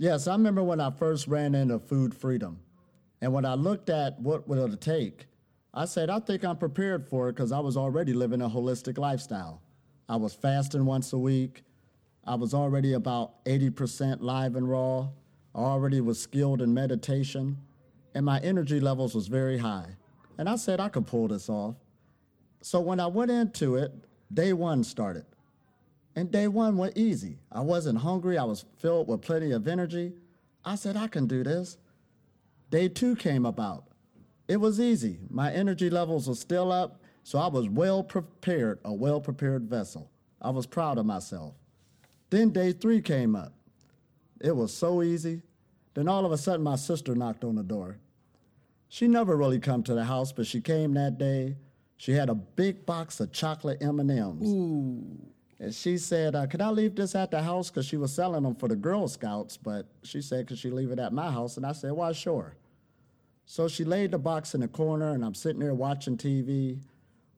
Yes, I remember when I first ran into food freedom. And when I looked at what would it take, I said, I think I'm prepared for it because I was already living a holistic lifestyle. I was fasting once a week. I was already about 80% live and raw. I already was skilled in meditation. And my energy levels was very high. And I said I could pull this off. So when I went into it, day one started. And day one went easy. I wasn't hungry. I was filled with plenty of energy. I said, I can do this. Day two came about. It was easy. My energy levels were still up, so I was well prepared, a well prepared vessel. I was proud of myself. Then day three came up. It was so easy. Then all of a sudden, my sister knocked on the door. She never really come to the house, but she came that day. She had a big box of chocolate M&Ms. And she said, uh, could I leave this at the house? Because she was selling them for the Girl Scouts, but she said, could she leave it at my house? And I said, why, sure. So she laid the box in the corner, and I'm sitting there watching TV,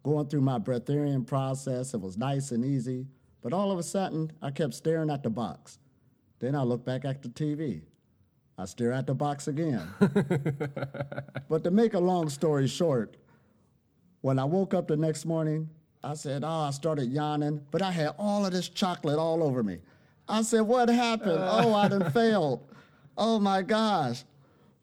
going through my breatharian process. It was nice and easy. But all of a sudden, I kept staring at the box. Then I looked back at the TV. I stare at the box again. but to make a long story short, when I woke up the next morning, I said, Oh, I started yawning, but I had all of this chocolate all over me. I said, What happened? oh, I done failed. Oh my gosh.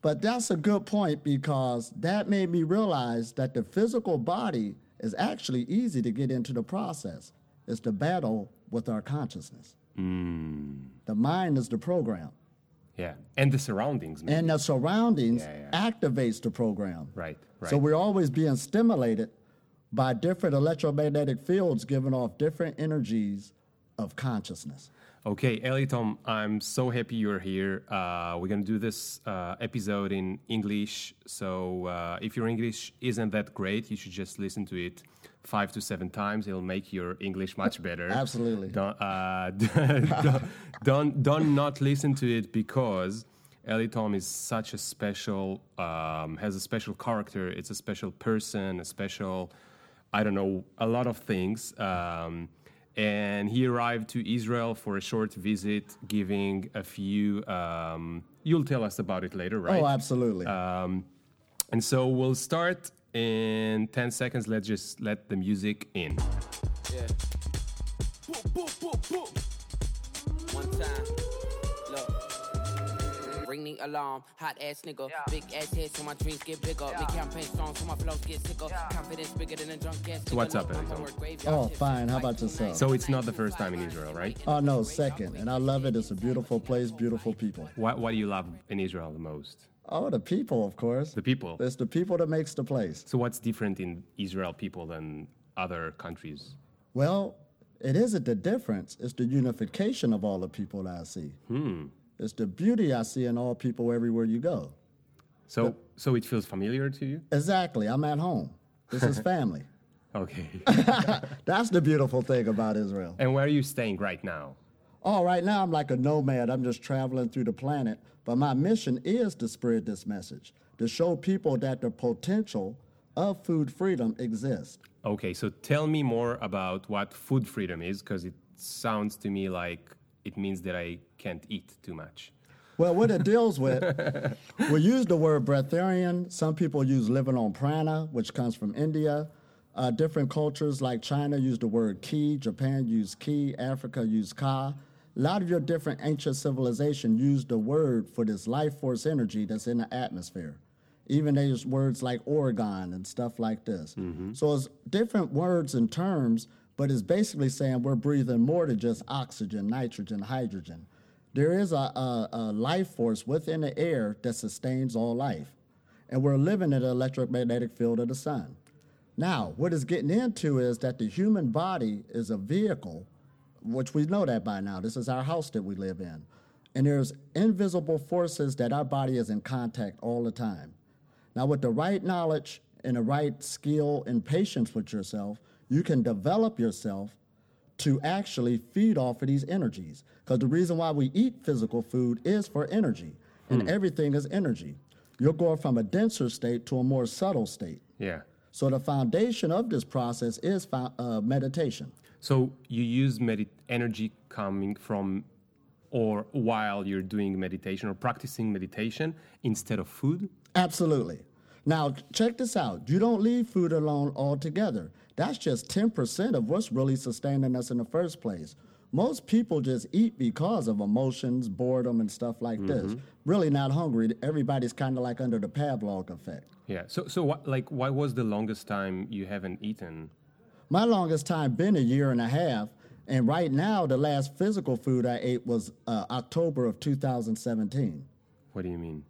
But that's a good point because that made me realize that the physical body is actually easy to get into the process. It's the battle with our consciousness. Mm. The mind is the program, Yeah. And the surroundings. maybe. and the surroundings Yeah, yeah. activates the program. right. Right. So we're always being stimulated by different electromagnetic fields giving off different energies of consciousness. Okay, Elitom, I'm so happy you're here. Uh, we're gonna do this uh, episode in English. So uh, if your English isn't that great, you should just listen to it five to seven times. It'll make your English much better. Absolutely. Don't, uh, don't, don't don't not listen to it because Elitom is such a special, um, has a special character. It's a special person, a special, I don't know, a lot of things. Um, and he arrived to Israel for a short visit, giving a few. Um, you'll tell us about it later, right? Oh, absolutely. Um, and so we'll start in 10 seconds. Let's just let the music in. Yeah. Boom, boom, boom, Ring the alarm, hot ass nigga. Big ass head, so my dreams get bigger. Make campaign songs, so my flows get sicker. Confidence bigger than a drunk ass. So what's up, Look, Elton? my work graveyard Oh, fine. How about two yourself? So it's not the first time in Israel, right? oh, no, second. And I love it. It's a beautiful place, beautiful people. What, what do you love in Israel the most? Oh, the people, of course. The people. It's the people that makes the place. So what's different in Israel people than other countries? Well, it isn't the difference. It's the unification of all the people that I see. Hmm. It's the beauty I see in all people everywhere you go. So so it feels familiar to you? Exactly. I'm at home. This is family. Okay. That's the beautiful thing about Israel. and where are you staying right now? Oh, right now I'm like a nomad. I'm just traveling through the planet. But my mission is to spread this message, to show people that the potential of food freedom exists. Okay, so tell me more about what food freedom is because it sounds to me like it means that I can't eat too much. Well, what it deals with, we use the word breatharian. Some people use living on prana, which comes from India. Uh, different cultures like China use the word ki, Japan use ki, Africa use ka. A lot of your different ancient civilization use the word for this life force energy that's in the atmosphere. Even there's words like orgone and stuff like this. So it's different words and terms, but it's basically saying we're breathing more than just oxygen, nitrogen, hydrogen. There is a, a, a life force within the air that sustains all life. And we're living in the electromagnetic field of the sun. Now, what it's getting into is that the human body is a vehicle, which we know that by now. This is our house that we live in. And there's invisible forces that our body is in contact all the time. Now, with the right knowledge and the right skill and patience with yourself, you can develop yourself to actually feed off of these energies. Because the reason why we eat physical food is for energy, and everything is energy. You're going from a denser state to a more subtle state. Yeah. So the foundation of this process is fo- uh, meditation. So you use energy coming from or while you're doing meditation or practicing meditation instead of food? Absolutely. Now, check this out. You don't leave food alone altogether. That's just 10% of what's really sustaining us in the first place. Most people just eat because of emotions, boredom, and stuff like this. Really not hungry. Everybody's kind of like under the Pavlov effect. Yeah. So, so what, like, why was the longest time you haven't eaten? My longest time been a year and a half, and right now the last physical food I ate was uh, October of 2017. What do you mean?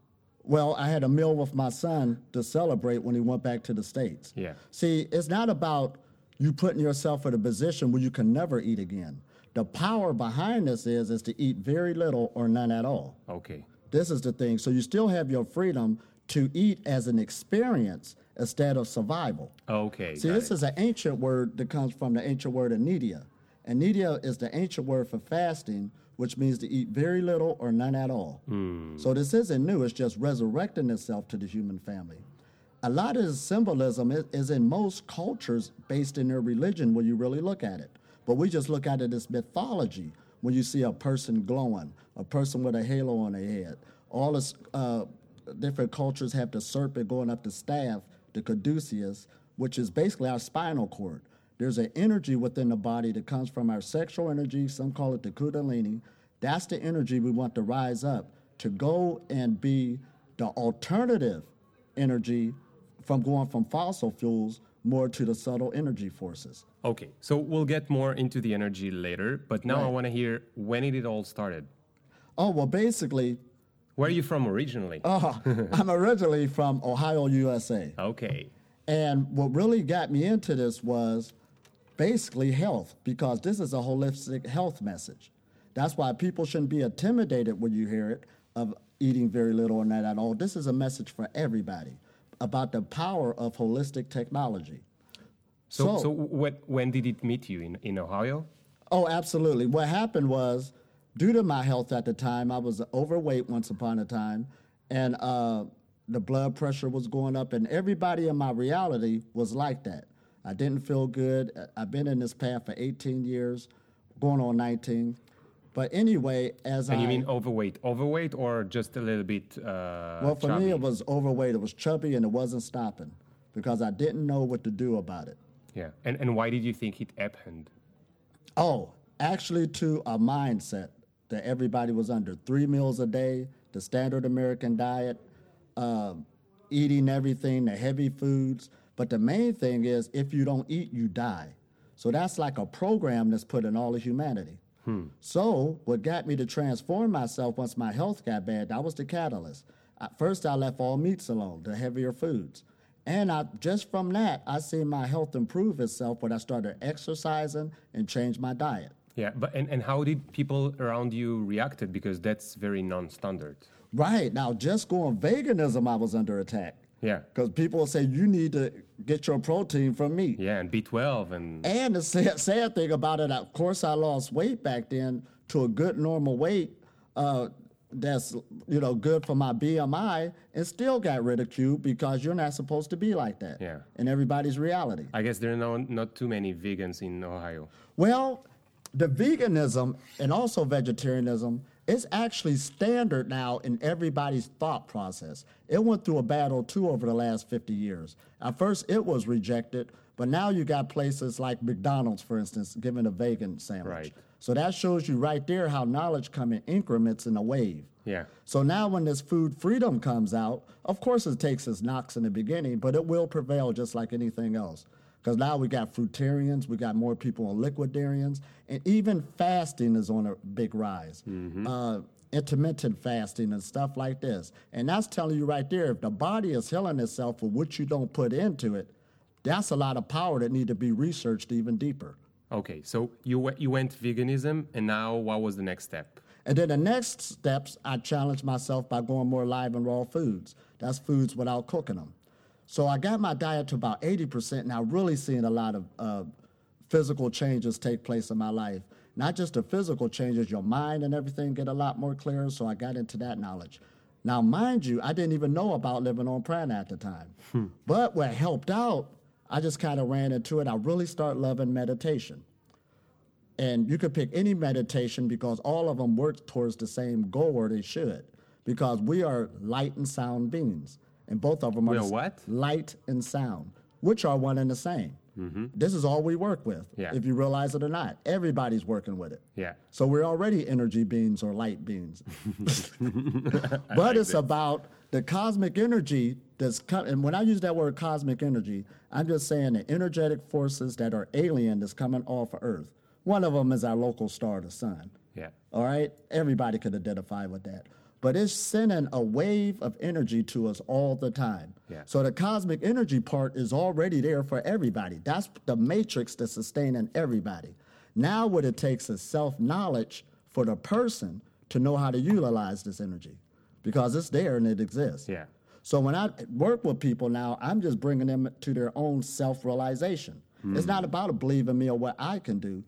Well, I had a meal with my son to celebrate when he went back to the States. Yeah. See, it's not about you putting yourself in a position where you can never eat again. The power behind this is is to eat very little or none at all. Okay. This is the thing. So you still have your freedom to eat as an experience instead of survival. Okay. See, this it. is an ancient word that comes from the ancient word inedia. Inedia is the ancient word for fasting, which means to eat very little or none at all. So this isn't new, it's just resurrecting itself to the human family. A lot of the symbolism is, is in most cultures based in their religion when you really look at it. But we just look at it as mythology when you see a person glowing, a person with a halo on their head. All the uh, different cultures have the serpent going up the staff, the caduceus, which is basically our spinal cord. There's an energy within the body that comes from our sexual energy. Some call it the kundalini. That's the energy we want to rise up to go and be the alternative energy from going from fossil fuels more to the subtle energy forces. Okay. So we'll get more into the energy later, but now I want to hear when it all started? Oh, well, basically, Where are you from originally? uh, I'm originally from Ohio, USA. Okay. And what really got me into this was basically health, because this is a holistic health message. That's why people shouldn't be intimidated when you hear it of eating very little or not at all. This is a message for everybody about the power of holistic technology. So, so, So- when, when did it meet you in, in Ohio? Oh, absolutely. What happened was, due to my health at the time, I was overweight once upon a time, and uh, the blood pressure was going up, and everybody in my reality was like that. I didn't feel good. I've been in this path for 18 years, going on 19. But anyway, as And I you mean overweight? Overweight or just a little bit uh, well, for chubby? me, it was overweight. It was chubby, and it wasn't stopping because I didn't know what to do about it. Yeah. And, and why did you think it happened? Oh, actually, to a mindset that everybody was under three meals a day, the standard American diet, uh, eating everything, the heavy foods. But the main thing is, if you don't eat, you die. So that's like a program that's put in all of humanity. Hmm. So, what got me to transform myself once my health got bad, that was the catalyst. At first, I left all meats alone, the heavier foods. And I, just from that, I seen my health improve itself when I started exercising and changed my diet. Yeah. But and, and how did people around you reacted? Because that's very non-standard. Right now, just going veganism, I was under attack. Yeah. Because people will say you need to get your protein from meat. Yeah. And B12 and And the sad, sad thing about it, of course, I lost weight back then to a good normal weight. Uh, that's you know good for my BMI, and still got ridiculed because you're not supposed to be like that. Yeah. In everybody's reality. I guess there are no, not too many vegans in Ohio. Well, the veganism and also vegetarianism is actually standard now in everybody's thought process. It went through a battle too over the last 50 years. At first, it was rejected, but now you got places like McDonald's, for instance, giving a vegan sandwich. Right. So that shows you right there how knowledge come in increments in a wave. Yeah. So now when this food freedom comes out, of course it takes its knocks in the beginning, but it will prevail just like anything else. Because now we got fruitarians, we got more people on liquidarians, and even fasting is on a big rise. Uh, intermittent fasting and stuff like this. And that's telling you right there, if the body is healing itself for what you don't put into it, that's a lot of power that need to be researched even deeper. Okay. So you you went veganism, and now what was the next step? And then the next steps, I challenged myself by going more live and raw foods. That's foods without cooking them. So I got my diet to about 80%, and I'm really seeing a lot of uh, physical changes take place in my life. Not just the physical changes, your mind and everything get a lot more clear. So I got into that knowledge. Now, mind you, I didn't even know about living on prana at the time. But what helped out, I just kind of ran into it. I really started loving meditation. And you could pick any meditation because all of them work towards the same goal, or they should, because we are light and sound beings. And both of them are what? light and sound, which are one and the same. This is all we work with, Mm-hmm. Yeah. if you realize it or not. Everybody's working with it. Yeah. So we're already energy beings or light beings. but it's about the cosmic energy that's coming. and when I use that word cosmic energy, I'm just saying the energetic forces that are alien that's coming off of Earth. One of them is our local star, the sun. Yeah. All right? Everybody could identify with that. But it's sending a wave of energy to us all the time. Yeah. So the cosmic energy part is already there for everybody. That's the matrix that's sustaining everybody. Now, what it takes is self knowledge for the person to know how to utilize this energy because it's there and it exists. Yeah. So when I work with people now, I'm just bringing them to their own self realization. It's hmm. not about believing me or what I can do.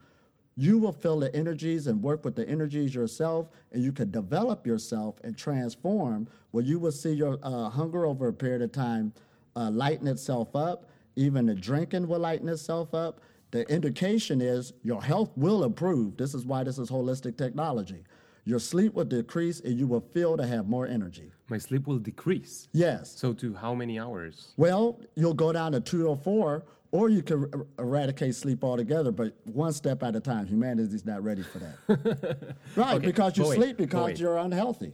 You will feel the energies and work with the energies yourself, and you can develop yourself and transform where you will see your uh, hunger over a period of time uh, lighten itself up. Even the drinking will lighten itself up. The indication is your health will improve. This is why this is holistic technology. Your sleep will decrease, and you will feel to have more energy. My sleep will decrease. Yes. So to how many hours? Well, you'll go down to two or four, or you can er- eradicate sleep altogether, but one step at a time. Humanity's not ready for that. right, Okay, because you wait, sleep because you're unhealthy.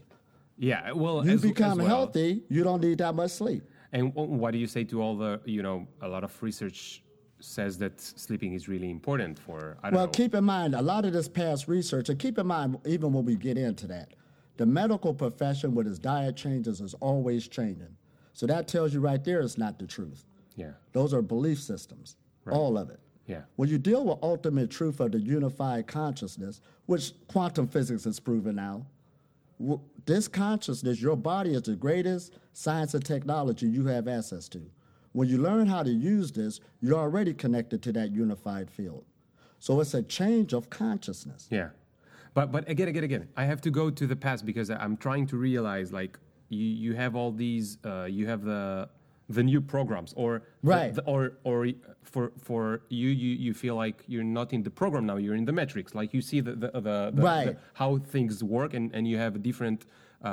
Yeah. Well, You as, as become well. healthy, you don't need that much sleep. And what do you say to all the, you know, a lot of research says that sleeping is really important for, I don't Well, know. keep in mind, a lot of this past research, and keep in mind, even when we get into that, the medical profession with its diet changes is always changing. So that tells you right there it's not the truth. Yeah. Those are belief systems, all of it. Yeah. When you deal with ultimate truth of the unified consciousness, which quantum physics has proven now, this consciousness, your body is the greatest science and technology you have access to. When you learn how to use this, you're already connected to that unified field. So it's a change of consciousness. Yeah, but but again, again, again, I have to go to the past because I'm trying to realize like you you have all these uh, you have the the new programs or Right. the- or or for for you you you feel like you're not in the program now you're in the matrix like you see the the, the, the, Right. the how things work and and you have a different uh,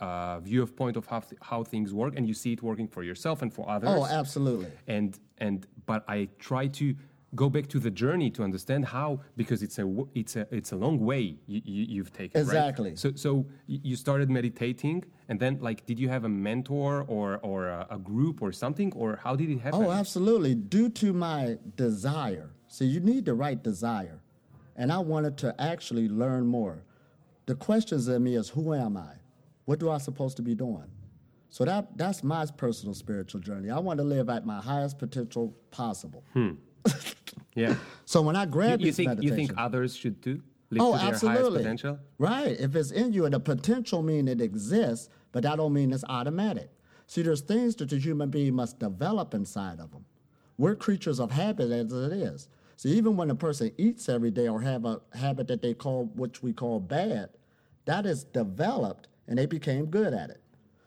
uh, view of point of how th- how things work and you see it working for yourself and for others Oh, absolutely. and and but I try to go back to the journey to understand how because it's a it's a it's a long way you, you've taken right? Exactly. so so you started meditating and then like did you have a mentor or or a, a group or something or how did it happen Oh, absolutely. Due to my desire. so you need the right desire. And I wanted to actually learn more. The questions in me is who am I? What do I supposed to be doing? So that that's my personal spiritual journey. I want to live at my highest potential possible. Hmm. yeah So when I you, grab you these think you think others should too live Oh, to their absolutely. highest potential Right. If it's in you, and the potential mean it exists, but that don't mean it's automatic. See, there's things that the human being must develop inside of them. We're creatures of habit as it is. So even when a person eats every day or have a habit that they call, which we call bad, that is developed and they became good at it.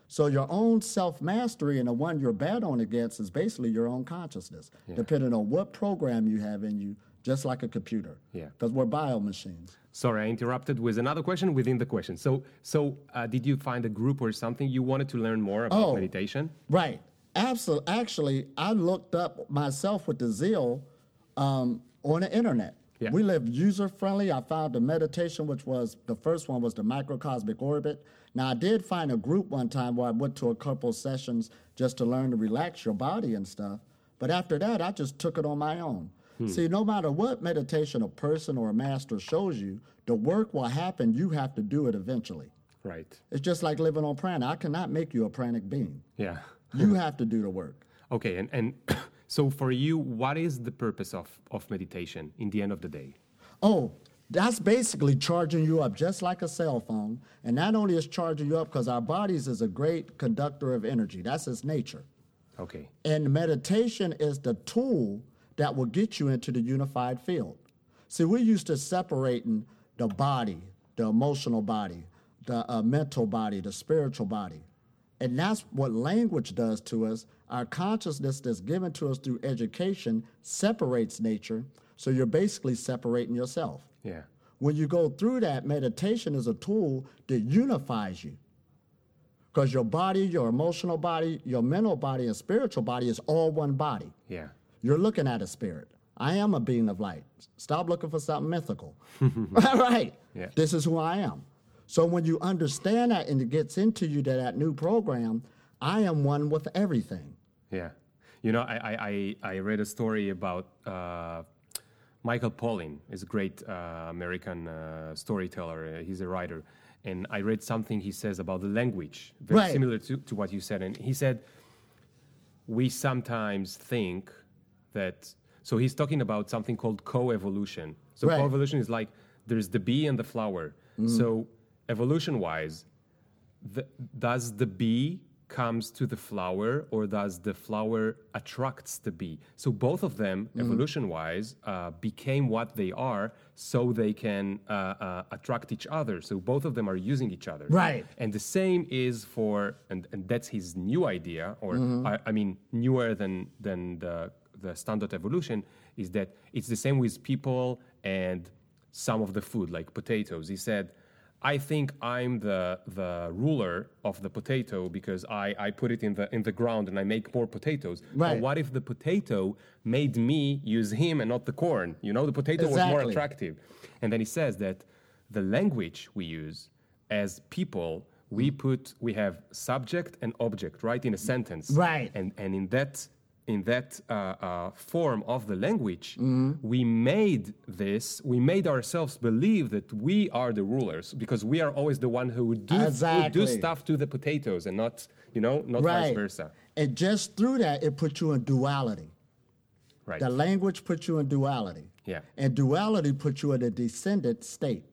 So your own self mastery and the one you're bad on against is basically your own consciousness, depending on what program you have in you, just like a computer. Yeah. Because we're bio machines. Sorry, I interrupted with another question within the question. So, so uh, did you find a group or something you wanted to learn more about Oh. meditation? Right. Absolutely. Actually, I looked up myself with the zeal um, on the internet. Yeah. We live user friendly. I found the meditation, which was the first one was the microcosmic orbit. Now I did find a group one time where I went to a couple sessions just to learn to relax your body and stuff. But after that, I just took it on my own. Hmm. See, no matter what meditation a person or a master shows you, the work will happen. You have to do it eventually. Right. It's just like living on prana. I cannot make you a pranic being. Yeah. You have to do the work. Okay, and, and so for you, what is the purpose of, of meditation in the end of the day? Oh, that's basically charging you up just like a cell phone. And not only is charging you up because our bodies is a great conductor of energy. That's its nature. Okay. And meditation is the tool that will get you into the unified field. See, we're used to separating the body, the emotional body, the uh, mental body, the spiritual body. And that's what language does to us. Our consciousness that's given to us through education separates nature. So you're basically separating yourself. Yeah. When you go through that, meditation is a tool that unifies you. Because your body, your emotional body, your mental body, and spiritual body is all one body. Yeah. You're looking at a spirit. I am a being of light. Stop looking for something mythical. All right. Yeah. This is who I am. So when you understand that and it gets into you that that new program, I am one with everything. Yeah. You know, I, I, I, I read a story about uh, Michael Pollan is a great uh, American uh, storyteller. Uh, He's a writer. And I read something he says about the language, very Right. similar to, to what you said. And he said, we sometimes think that, so he's talking about something called co-evolution. So Right. co-evolution is like there's the bee and the flower. So evolution-wise, the, does the bee comes to the flower or does the flower attracts the bee? So both of them evolution wise uh, became what they are so they can uh, uh, attract each other. So both of them are using each other. Right. and the same is for and, and that's his new idea or I, I mean newer than than the the standard evolution is that it's the same with people and some of the food like potatoes. He said I think I'm the the ruler of the potato because I, I put it in the in the ground and I make more potatoes. But Right. what if the potato made me use him and not the corn? You know, the potato was more Exactly. attractive. And then he says that the language we use as people, we put we have subject and object right in a sentence. Right. And and in that in that uh, uh, form of the language, Mm-hmm. we made this. We made ourselves believe that we are the rulers because we are always the one who would do, who do stuff to the potatoes and not you know not vice versa. And just through that, it puts you in duality. Right. The language puts you in duality. Yeah. And duality puts you in a descendant state.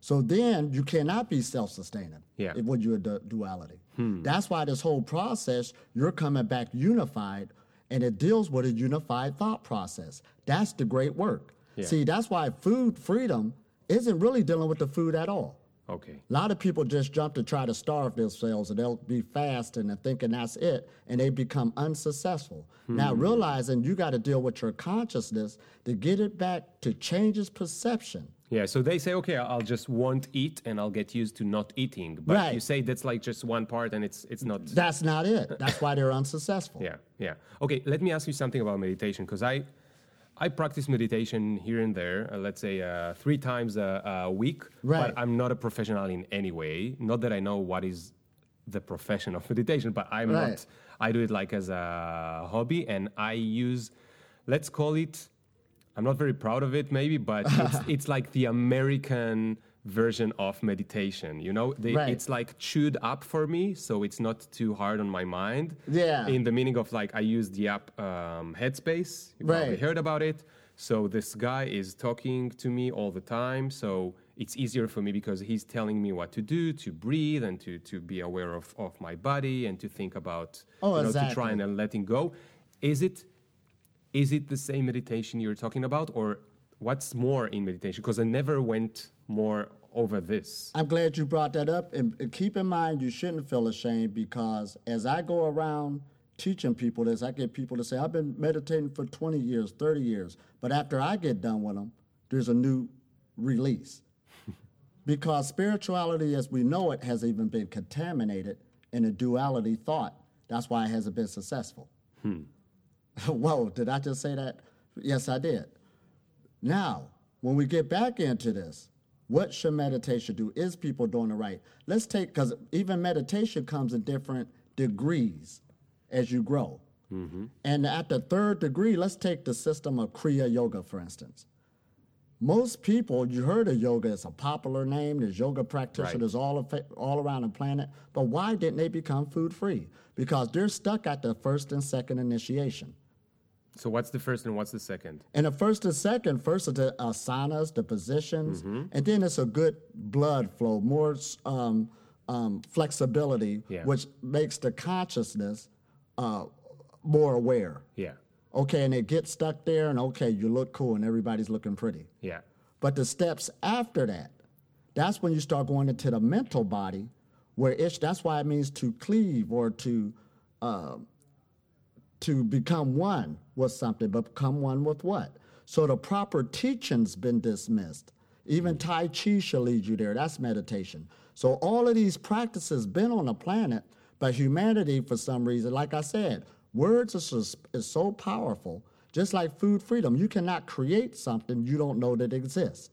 So then you cannot be self sustaining Yeah. Hmm. when you're in du- duality. That's why this whole process, you're coming back unified, and it deals with a unified thought process. That's the great work. Yeah. See, that's why food freedom isn't really dealing with the food at all. okay. A lot of people just jump to try to starve themselves and they'll be fasting and thinking that's it and they become unsuccessful. Hmm. Now realizing you got to deal with your consciousness to get it back to change its perception. Yeah, so they say, okay, I'll just won't eat and I'll get used to not eating. But Right. you say that's like just one part and it's it's not. That's not it. That's why they're unsuccessful. Yeah, yeah. Okay, let me ask you something about meditation because I I practice meditation here and there. Uh, let's say uh, three times a, a week. Right. But I'm not a professional in any way. Not that I know what is the profession of meditation, but I'm Right. not. I do it like as a hobby, and I use, let's call it. I'm not very proud of it, maybe, but it's, it's like the American version of meditation. You know, They- Right. it's like chewed up for me, so it's not too hard on my mind. Yeah. In the meaning of like, I use the app um, Headspace. You probably Right. heard about it. So this guy is talking to me all the time. So it's easier for me because he's telling me what to do, to breathe, and to, to be aware of, of my body and to think about, Oh, you know, to try and uh, letting go. Is it is it the same meditation you're talking about, or what's more in meditation? Because I never went more over this. I'm glad you brought that up. And keep in mind, you shouldn't feel ashamed because as I go around teaching people this, I get people to say, I've been meditating for 20 years, 30 years. But after I get done with them, there's a new release. because spirituality as we know it has even been contaminated in a duality thought. That's why it hasn't been successful. Hmm. Whoa, did I just say that? Yes, I did. Now, when we get back into this, what should meditation do? Is people doing it right? Let's take, because even meditation comes in different degrees as you grow. Mm-hmm. And at the third degree, let's take the system of Kriya Yoga, for instance. Most people, you heard of yoga, it's a popular name. There's yoga practitioners all, of, all around the planet. But why didn't they become food free? Because they're stuck at the first and second initiation. So what's the first and what's the second? And the first and second, first are the asanas, the positions, Mm-hmm. and then it's a good blood flow, more um, um, flexibility, Yeah. which makes the consciousness uh, more aware. Yeah, Okay, and it gets stuck there, and okay, you look cool, and everybody's looking pretty. yeah, But the steps after that, that's when you start going into the mental body, where it's that's why it means to cleave or to uh, to become one with something, but become one with what? So the proper teaching's been dismissed. Even Tai Chi shall lead you there. That's meditation. So all of these practices been on the planet, but humanity, for some reason, like I said, words is, is so powerful. Just like food freedom, you cannot create something you don't know that exists.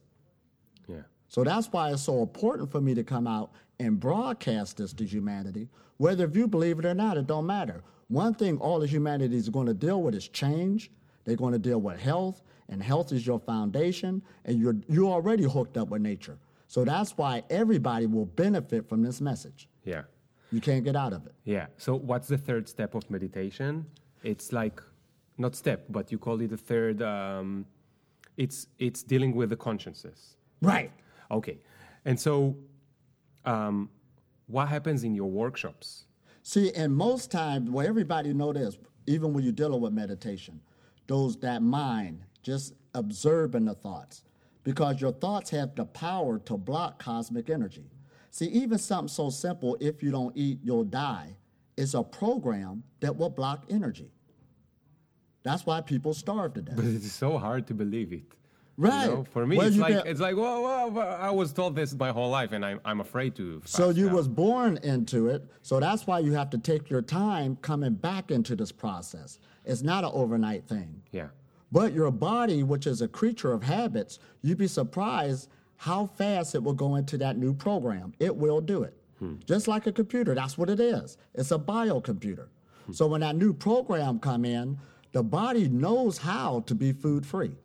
Yeah. So that's why it's so important for me to come out and broadcast this to humanity. Whether if you believe it or not, it don't matter. One thing all of humanity is going to deal with is change. They're going to deal with health, and health is your foundation, and you're you're already hooked up with nature. So that's why everybody will benefit from this message. Yeah. You can't get out of it. Yeah. So what's the third step of meditation? It's like not step, but you call it the third. Um, it's it's dealing with the consciences. Right. Okay. And so, um, what happens in your workshops? See, and most times, well, everybody know this, even when you're dealing with meditation, those that mind, just observing the thoughts, because your thoughts have the power to block cosmic energy. See, even something so simple, if you don't eat, you'll die, is a program that will block energy. That's why people starve to death. But it's so hard to believe it. Right. You know? For me, Well, it's like it's like whoa, whoa, I was told this my whole life, and I'm I'm afraid to. So you now. was born into it. So that's why you have to take your time coming back into this process. It's not an overnight thing. Yeah. But your body, which is a creature of habits, you'd be surprised how fast it will go into that new program. It will do it. Hmm. Just like a computer, that's what it is. It's a biocomputer. Hmm. So when that new program come in, the body knows how to be food free.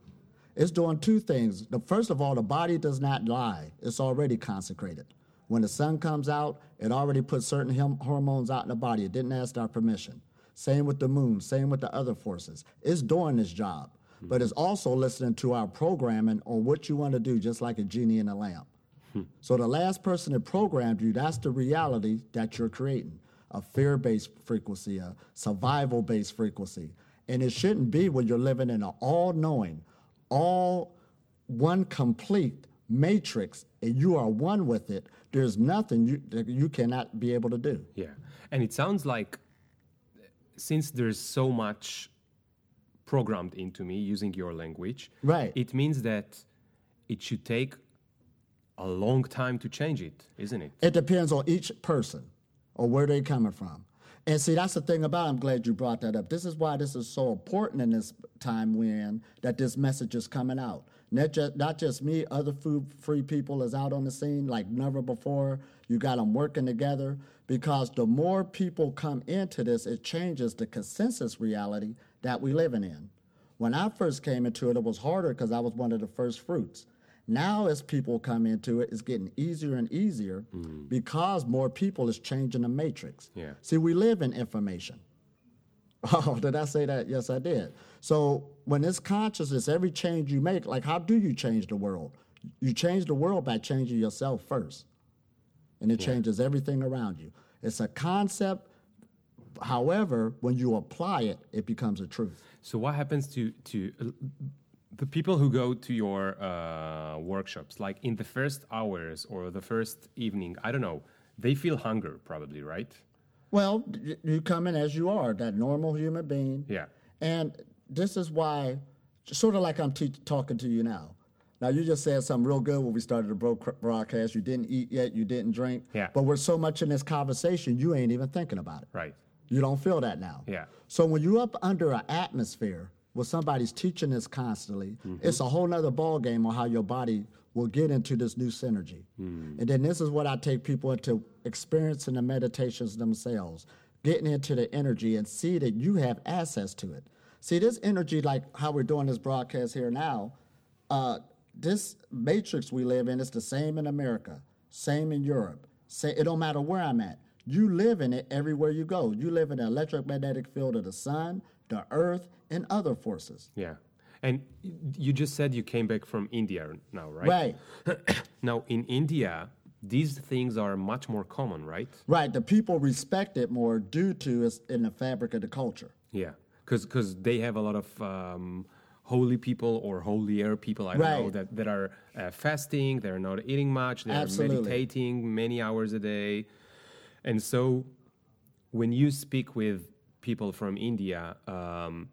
It's doing two things. The first of all, the body does not lie. It's already consecrated. When the sun comes out, it already puts certain hem- hormones out in the body. It didn't ask our permission. Same with the moon, same with the other forces. It's doing its job, hmm. but it's also listening to our programming on what you want to do, just like a genie in a lamp. Hmm. So the last person that programmed you, that's the reality that you're creating. A fear-based frequency, a survival-based frequency. And it shouldn't be when you're living in an all-knowing, all one complete matrix, and you are one with it. There's nothing you that you cannot be able to do. Yeah. And it sounds like since there's so much programmed into me using your language, Right. it means that it should take a long time to change it, isn't it? It depends on each person or where they're coming from. And see, that's the thing about. I'm glad you brought that up. This is why this is so important in this time we're in that this message is coming out. Not just, not just me, other food free people is out on the scene like never before. You got them working together because the more people come into this, it changes the consensus reality that we living in. When I first came into it, it was harder because I was one of the first fruits. Now, as people come into it, it's getting easier and easier mm. because more people is changing the matrix. Yeah. See, we live in information. Oh, did I say that? Yes, I did. So when it's consciousness, every change you make, like how do you change the world? You change the world by changing yourself first. And it changes everything around you. It's a concept. However, when you apply it, it becomes a truth. So what happens to to the people who go to your uh, workshops? Like in the first hours or the first evening, I don't know. They feel hunger, probably, right? Well, you come in as you are, that normal human being. Yeah. And this is why, sort of like I'm talking to you now. Now, you just said something real good when we started the broadcast. You didn't eat yet, you didn't drink. Yeah. But we're so much in this conversation, you ain't even thinking about it. Right. You don't feel that now. Yeah. So when you're up under an atmosphere where somebody's teaching this constantly, it's a whole nother ball game on how your body will get into this new synergy. And then this is what I take people into experiencing the meditations themselves, getting into the energy and see that you have access to it. See, this energy, like how we're doing this broadcast here now, uh, this matrix we live in is the same in America, same in Europe. Say, it don't matter where I'm at. You live in it everywhere you go. You live in the electromagnetic field of the sun, the earth, and other forces. Yeah. And you just said you came back from India now, right? Right, Now in India, these things are much more common, right? right. The people respect it more due to it's in the fabric of the culture. Yeah, because they have a lot of um, holy people or holier people, I don't know, Right. that, that are uh, fasting, they're not eating much, they're meditating many hours a day. And so when you speak with people from India, um,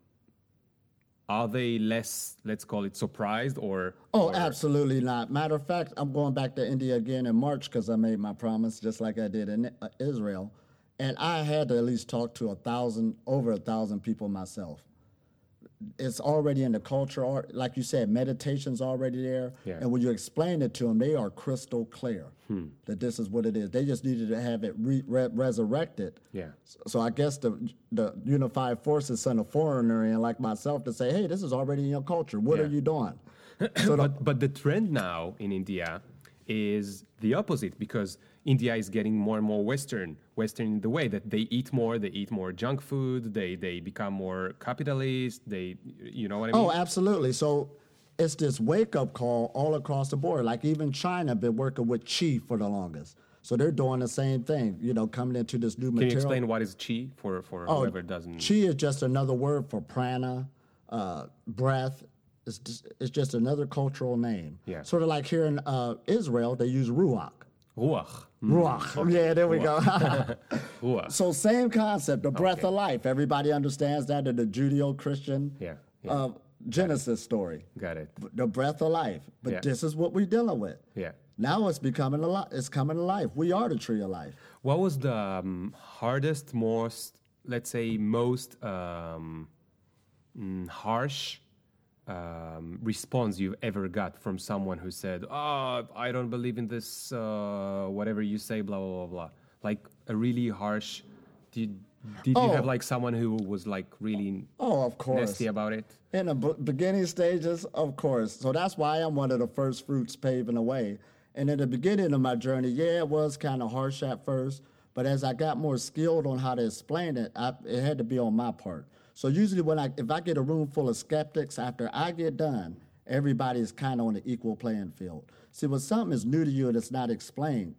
are they less, let's call it, surprised or? Oh, or- absolutely not. Matter of fact, I'm going back to India again in March because I made my promise, just like I did in uh, Israel. And I had to at least talk to a thousand, over a thousand people myself. It's already in the culture, like you said, meditation's already there. Yeah. And when you explain it to them, they are crystal clear hmm. that this is what it is. They just needed to have it re- re- resurrected. Yeah. So, so I guess the the unified forces sent a foreigner in like myself to say, "Hey, this is already in your culture. What Yeah. are you doing?" So the, but but the trend now in India is the opposite because India is getting more and more Western. Western in the way that they eat more, they eat more junk food, they they become more capitalist. They, you know what I mean? Oh, absolutely. So it's this wake up call all across the board. Like even China been working with Qi for the longest. So they're doing the same thing, you know, coming into this new material. Can you explain what is chi for for Oh, whoever doesn't? Qi is just another word for prana, uh, breath. It's just, it's just another cultural name. Yeah. Sort of like here in uh, Israel, they use ruach. Ruach. Ruach. Yeah, there we go. So same concept, the breath of life. Everybody understands that in the Judeo-Christian Yeah, yeah. Uh, Genesis story. Got it. the breath of life. But Yeah. this is what we're dealing with. Yeah. Now it's becoming a lot. It's coming to life. We are the tree of life. What was the um, hardest, most, let's say, most um, mm, harsh um, response you've ever got from someone who said, "Oh, I don't believe in this, uh, whatever you say, blah blah blah blah." Like a really harsh. Did did you Oh. have like someone who was like really Oh, of course. nasty about it? In the b- beginning stages, of course. So that's why I'm one of the first fruits paving the way. And in the beginning of my journey, yeah, it was kind of harsh at first. But as I got more skilled on how to explain it, I, it had to be on my part. So usually, when I if I get a room full of skeptics, after I get done, everybody is kind of on an equal playing field. See, when something is new to you and it's not explained,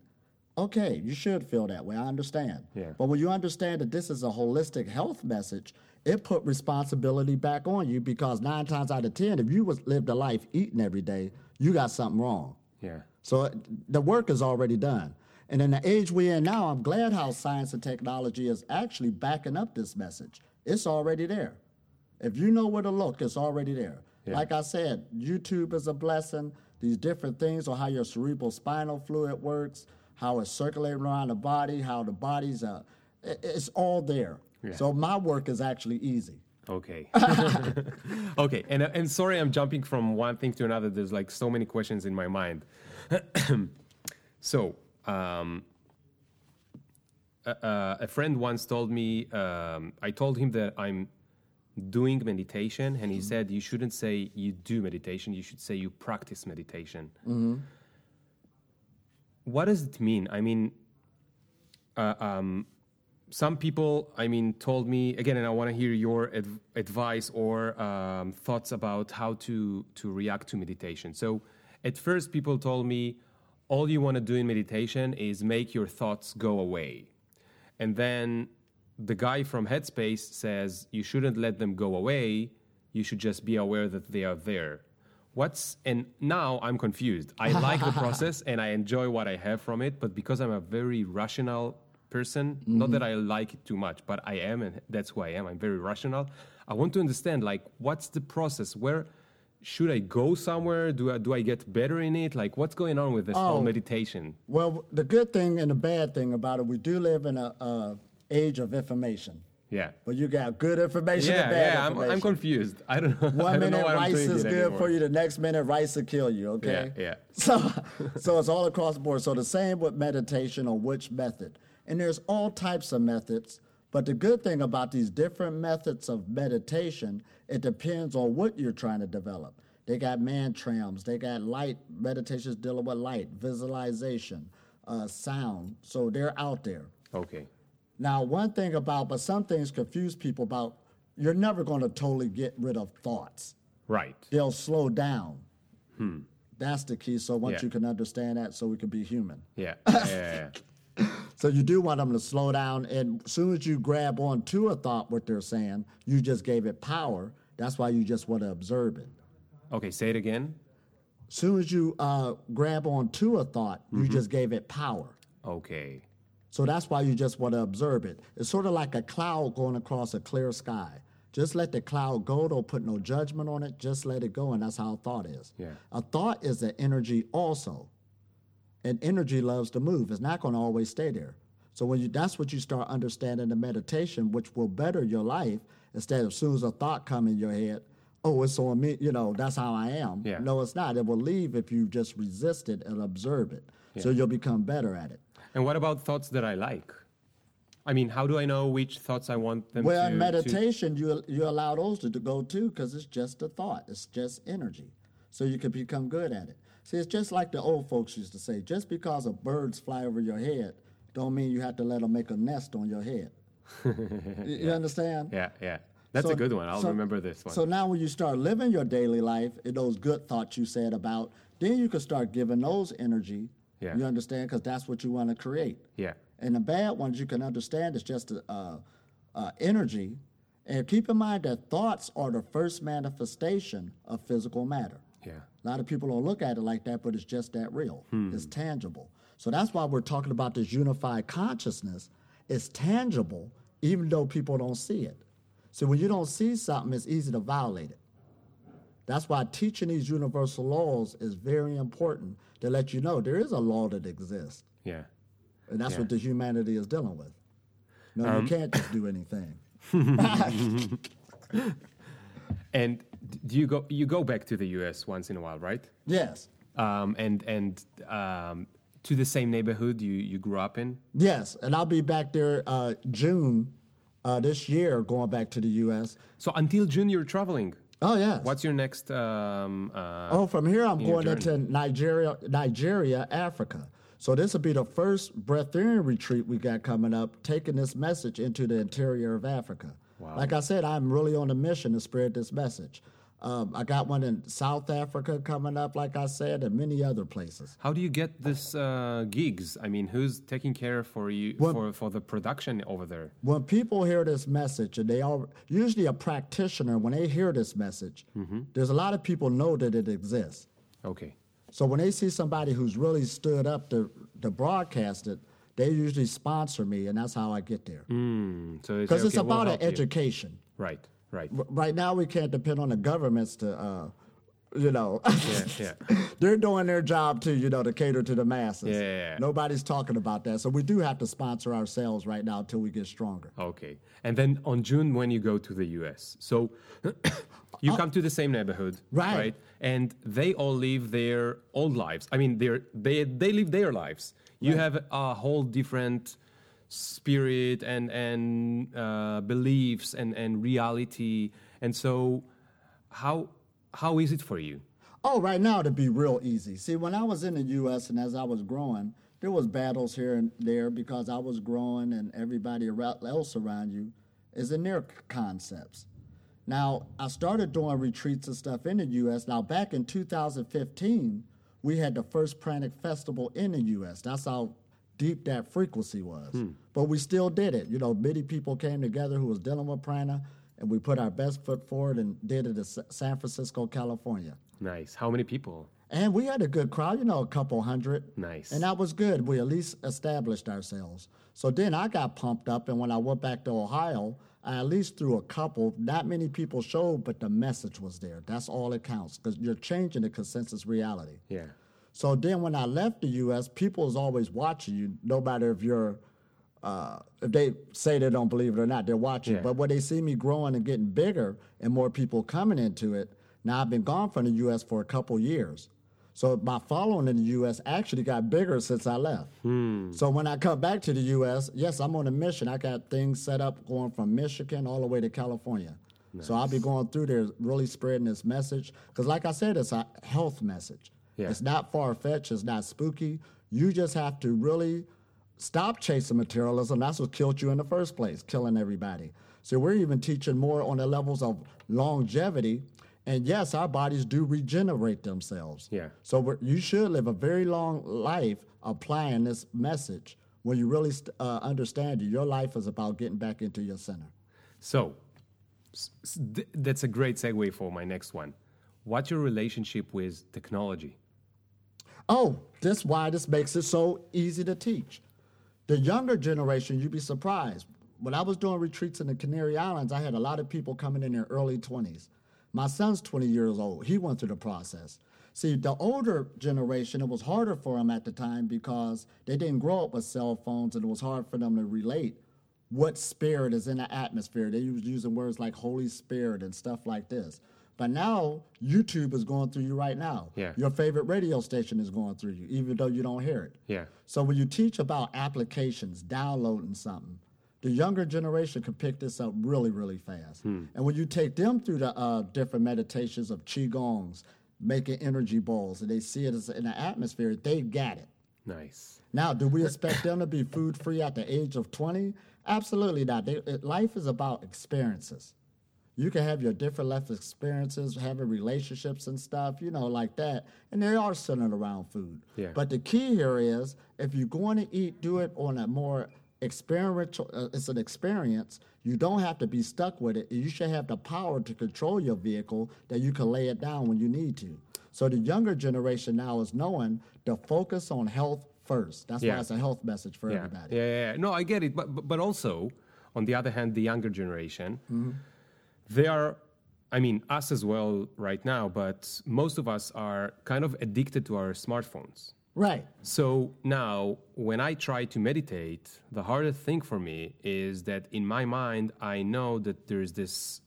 okay, you should feel that way. I understand. Yeah. But when you understand that this is a holistic health message, it put responsibility back on you because nine times out of ten, if you was lived a life eating every day, you got something wrong. Yeah. So uh, the work is already done. And in the age we're in now, I'm glad how science and technology is actually backing up this message. It's already there. If you know where to look, it's already there. Like I said, YouTube is a blessing. These different things on how your cerebral spinal fluid works, how it's circulating around the body, how the body's, uh, it's all there. So my work is actually easy. Okay. okay. And uh, and sorry, I'm jumping from one thing to another. There's like so many questions in my mind. so, um, a, a- friend once told me. Um, I told him that I'm doing meditation, and he said you shouldn't say you do meditation. You should say you practice meditation. What does it mean? I mean, uh, um, some people, I mean, told me again, and I want to hear your adv- advice or um, thoughts about how to to react to meditation. So, at first, people told me all you want to do in meditation is make your thoughts go away, and then the guy from Headspace says you shouldn't let them go away. You should just be aware that they are there. What's and now I'm confused. I like the process and I enjoy what I have from it, but because I'm a very rational person, not mm-hmm. that I like it too much, but I am, and that's who I am. I'm very rational. I want to understand like what's the process? Where should I go somewhere? Do I do I get better in it? Like what's going on with this whole Oh. meditation? Well, the good thing and the bad thing about it, we do live in a, a age of information. Yeah. But you got good information and Yeah, bad yeah, I'm. I'm confused. I don't know. I One don't know minute rice is good anymore. for you, the next minute rice will kill you, okay? Yeah, yeah. So, so it's all across the board. So the same with meditation or which method. And there's all types of methods. But the good thing about these different methods of meditation, it depends on what you're trying to develop. They got mantrams, they got light meditations dealing with light, visualization, uh, sound. So they're out there. Okay. Now, one thing about, but some things confuse people about, you're never going to totally get rid of thoughts. Right. They'll slow down. Hmm. That's the key. So once Yeah. you can understand that, so we can be human. Yeah. Yeah. So you do want them to slow down, and as soon as you grab on to a thought, what they're saying, you just gave it power. That's why you just want to observe it. Okay. Say it again. As soon as you uh, grab on to a thought, you just gave it power. Okay. So that's why you just want to observe it. It's sort of like a cloud going across a clear sky. Just let the cloud go. Don't put no judgment on it. Just let it go. And that's how a thought is. Yeah. A thought is an energy also. And energy loves to move. It's not going to always stay there. So when you that's what you start understanding the meditation, which will better your life, instead of as soon as a thought come in your head, oh, it's on me, you know, that's how I am. Yeah. No, it's not. It will leave if you just resist it and observe it. So you'll become better at it. And what about thoughts that I like? I mean, how do I know which thoughts I want them Well, to? in to- meditation, you you allow those to, to go too, because it's just a thought. It's just energy, so you can become good at it. See, it's just like the old folks used to say: just because a birds fly over your head, don't mean you have to let them make a nest on your head. you, you understand? yeah, yeah. That's So- a good one. I'll so- remember this one. So now, when you start living your daily life, and those good thoughts you said about, then you can start giving those energy. Yeah. You understand? Because that's what you want to create. yeah, And the bad ones you can understand is just uh, uh, energy. And keep in mind that thoughts are the first manifestation of physical matter. Yeah, A lot of people don't look at it like that, but it's just that real. It's tangible. So that's why we're talking about this unified consciousness. It's tangible, even though people don't see it. So when you don't see something, it's easy to violate it. That's why teaching these universal laws is very important to let you know there is a law that exists. yeah. And that's Yeah. what the humanity is dealing with. No, Um, you can't just do anything. And do you go you go back to the U.S. once in a while, right? Yes. Um, and and um, to the same neighborhood you you grew up in. Yes. And I'll be back there uh, June uh, this year going back to the U.S. So until June, you're traveling. Oh, yes. What's your next? Um, uh, Oh, from here I'm going into Nigeria, Nigeria, Africa. So this will be the first breatharian retreat we got coming up, taking this message into the interior of Africa. Wow. Like I said, I'm really on a mission to spread this message. Um, I got one in South Africa coming up, like I said, and many other places. How do you get this uh, gigs? I mean, who's taking care for you Well- for, for the production over there? when people hear this message, and they are usually a practitioner, when they hear this message, Mm-hmm. there's a lot of people know that it exists. Okay. So when they see somebody who's really stood up to, to broadcast it, they usually sponsor me, and that's how I get there. Mm, so Because it's okay, we'll about an help you. education. Right. Right. Right now, we can't depend on the governments to, uh, you know, Yeah. Yeah. they're doing their job to, you know, to cater to the masses. Yeah, yeah. Nobody's talking about that. So we do have to sponsor ourselves right now until we get stronger. Okay. And then on June, when you go to the US, so you come to the same neighborhood. Right. Right. And they all live their old lives. I mean, they're, they they live their lives. You have a whole different spirit and and uh, beliefs and and reality. And so, how how is it for you? Oh, right now to be real easy. See, when I was in the U.S. and as I was growing, there was battles here and there because I was growing and everybody else around you is in their concepts. Now, I started doing retreats and stuff in the U.S. Now, back in 2015, we had the first Pranic Festival in the U.S. That's how deep that frequency was. Hmm. But we still did it. You know, many people came together who was dealing with prana, and we put our best foot forward and did it in San Francisco, California. Nice. How many people? And we had a good crowd, you know, a couple hundred. Nice. And that was good. We at least established ourselves. So then I got pumped up, and when I went back to Ohio, I at least threw a couple. Not many people showed, but the message was there. That's all it counts because you're changing the consensus reality. Yeah. So then when I left the U.S., people is always watching you, no matter if you're, uh, if they say they don't believe it or not, they're watching. Yeah. But when they see me growing and getting bigger and more people coming into it, now I've been gone from the U.S. for a couple years. So my following in the U.S. actually got bigger since I left. So when I come back to the U.S., yes, I'm on a mission. I got things set up going from Michigan all the way to California. So I'll be going through there, really spreading this message. Because like I said, it's a health message. Yeah. It's not far fetched. It's not spooky. You just have to really stop chasing materialism. That's what killed you in the first place, killing everybody. So we're even teaching more on the levels of longevity. And yes, our bodies do regenerate themselves. Yeah. So you should live a very long life applying this message when you really st- uh, understand it. Your life is about getting back into your center. So s- s- th- that's a great segue for my next one. What's your relationship with technology? Oh, that's why this makes it so easy to teach. The younger generation, you'd be surprised. when I was doing retreats in the Canary Islands, I had a lot of people coming in their early 20s. My son's 20 years old. He went through the process. See, the older generation, it was harder for them at the time because they didn't grow up with cell phones and it was hard for them to relate what spirit is in the atmosphere. They was using words like Holy Spirit and stuff like this. But now YouTube is going through you right now. Yeah. Your favorite radio station is going through you, even though you don't hear it. Yeah. So when you teach about applications, downloading something, the younger generation can pick this up really, really fast. Hmm. And when you take them through the uh, different meditations of qigongs, making energy balls, and they see it as in the atmosphere, they got it. Nice. Now, do we expect them to be food free at the age of 20? Absolutely not. They, it, life is about experiences. You can have your different life experiences, having relationships and stuff, you know, like that, and they are centered around food. Yeah. But the key here is if you're going to eat, do it on a more experiential. Uh, it's an experience. You don't have to be stuck with it. You should have the power to control your vehicle that you can lay it down when you need to. So the younger generation now is knowing to focus on health first. That's Yeah. why it's a health message for Yeah. everybody. yeah, yeah, yeah. No, I get it. But, but also, on the other hand, the younger generation, Mm-hmm. They are. I mean, us as well right now, but most of us are kind of addicted to our smartphones. Right. So now, when I try to meditate, the hardest thing for me is that in my mind, I know that there's this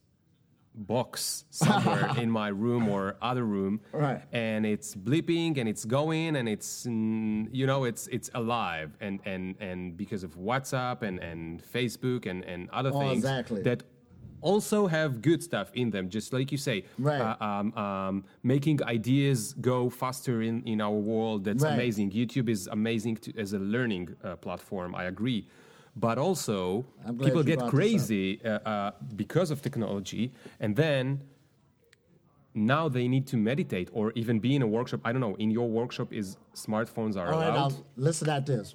box somewhere in my room or other room, Right. and it's bleeping and it's going and it's mm, you know it's it's alive and and and because of WhatsApp and and Facebook and and other Oh, things exactly. that also have good stuff in them just like you say Right. uh, um, um, making ideas go faster in, in our world that's Right. amazing youtube is amazing to, as a learning uh, platform i agree but also people get brought this up. crazy uh, uh, because of technology and then now they need to meditate or even be in a workshop i don't know in your workshop is smartphones are All right, allowed now listen at this.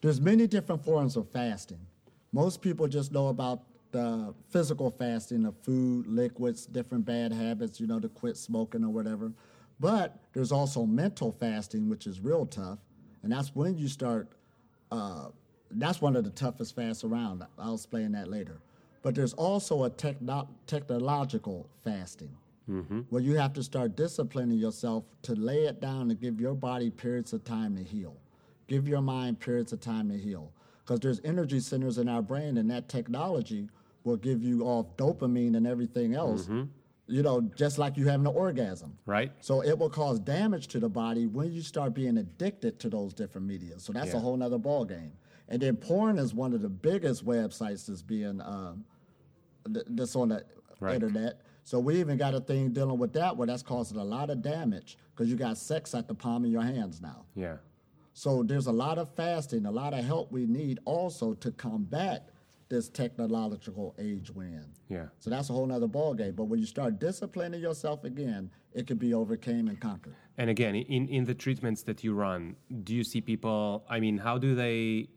There's many different forms of fasting. Most people just know about the physical fasting of food, liquids, different bad habits, you know, to quit smoking or whatever. But there's also mental fasting, which is real tough, and that's when you start. Uh, that's one of the toughest fasts around. I'll explain that later. But there's also a techno- technological fasting where you have to start disciplining yourself to lay it down and give your body periods of time to heal. Give your mind periods of time to heal. Because there's energy centers in our brain, and that technology will give you off dopamine and everything else. You know, just like you having an orgasm. right So it will cause damage to the body when you start being addicted to those different media. So that's Yeah. a whole nother ball game. And then porn is one of the biggest websites that's being um, th- that's on the Right. internet. So we even got a thing dealing with that where that's causing a lot of damage because you got sex at the palm of your hands now. yeah So there's a lot of fasting, a lot of help we need also to combat this technological age we're in. yeah So that's a whole nother ballgame. But when you start disciplining yourself again, it can be overcame and conquered. And again, in, in the treatments that you run, do you see people? I mean, how do they?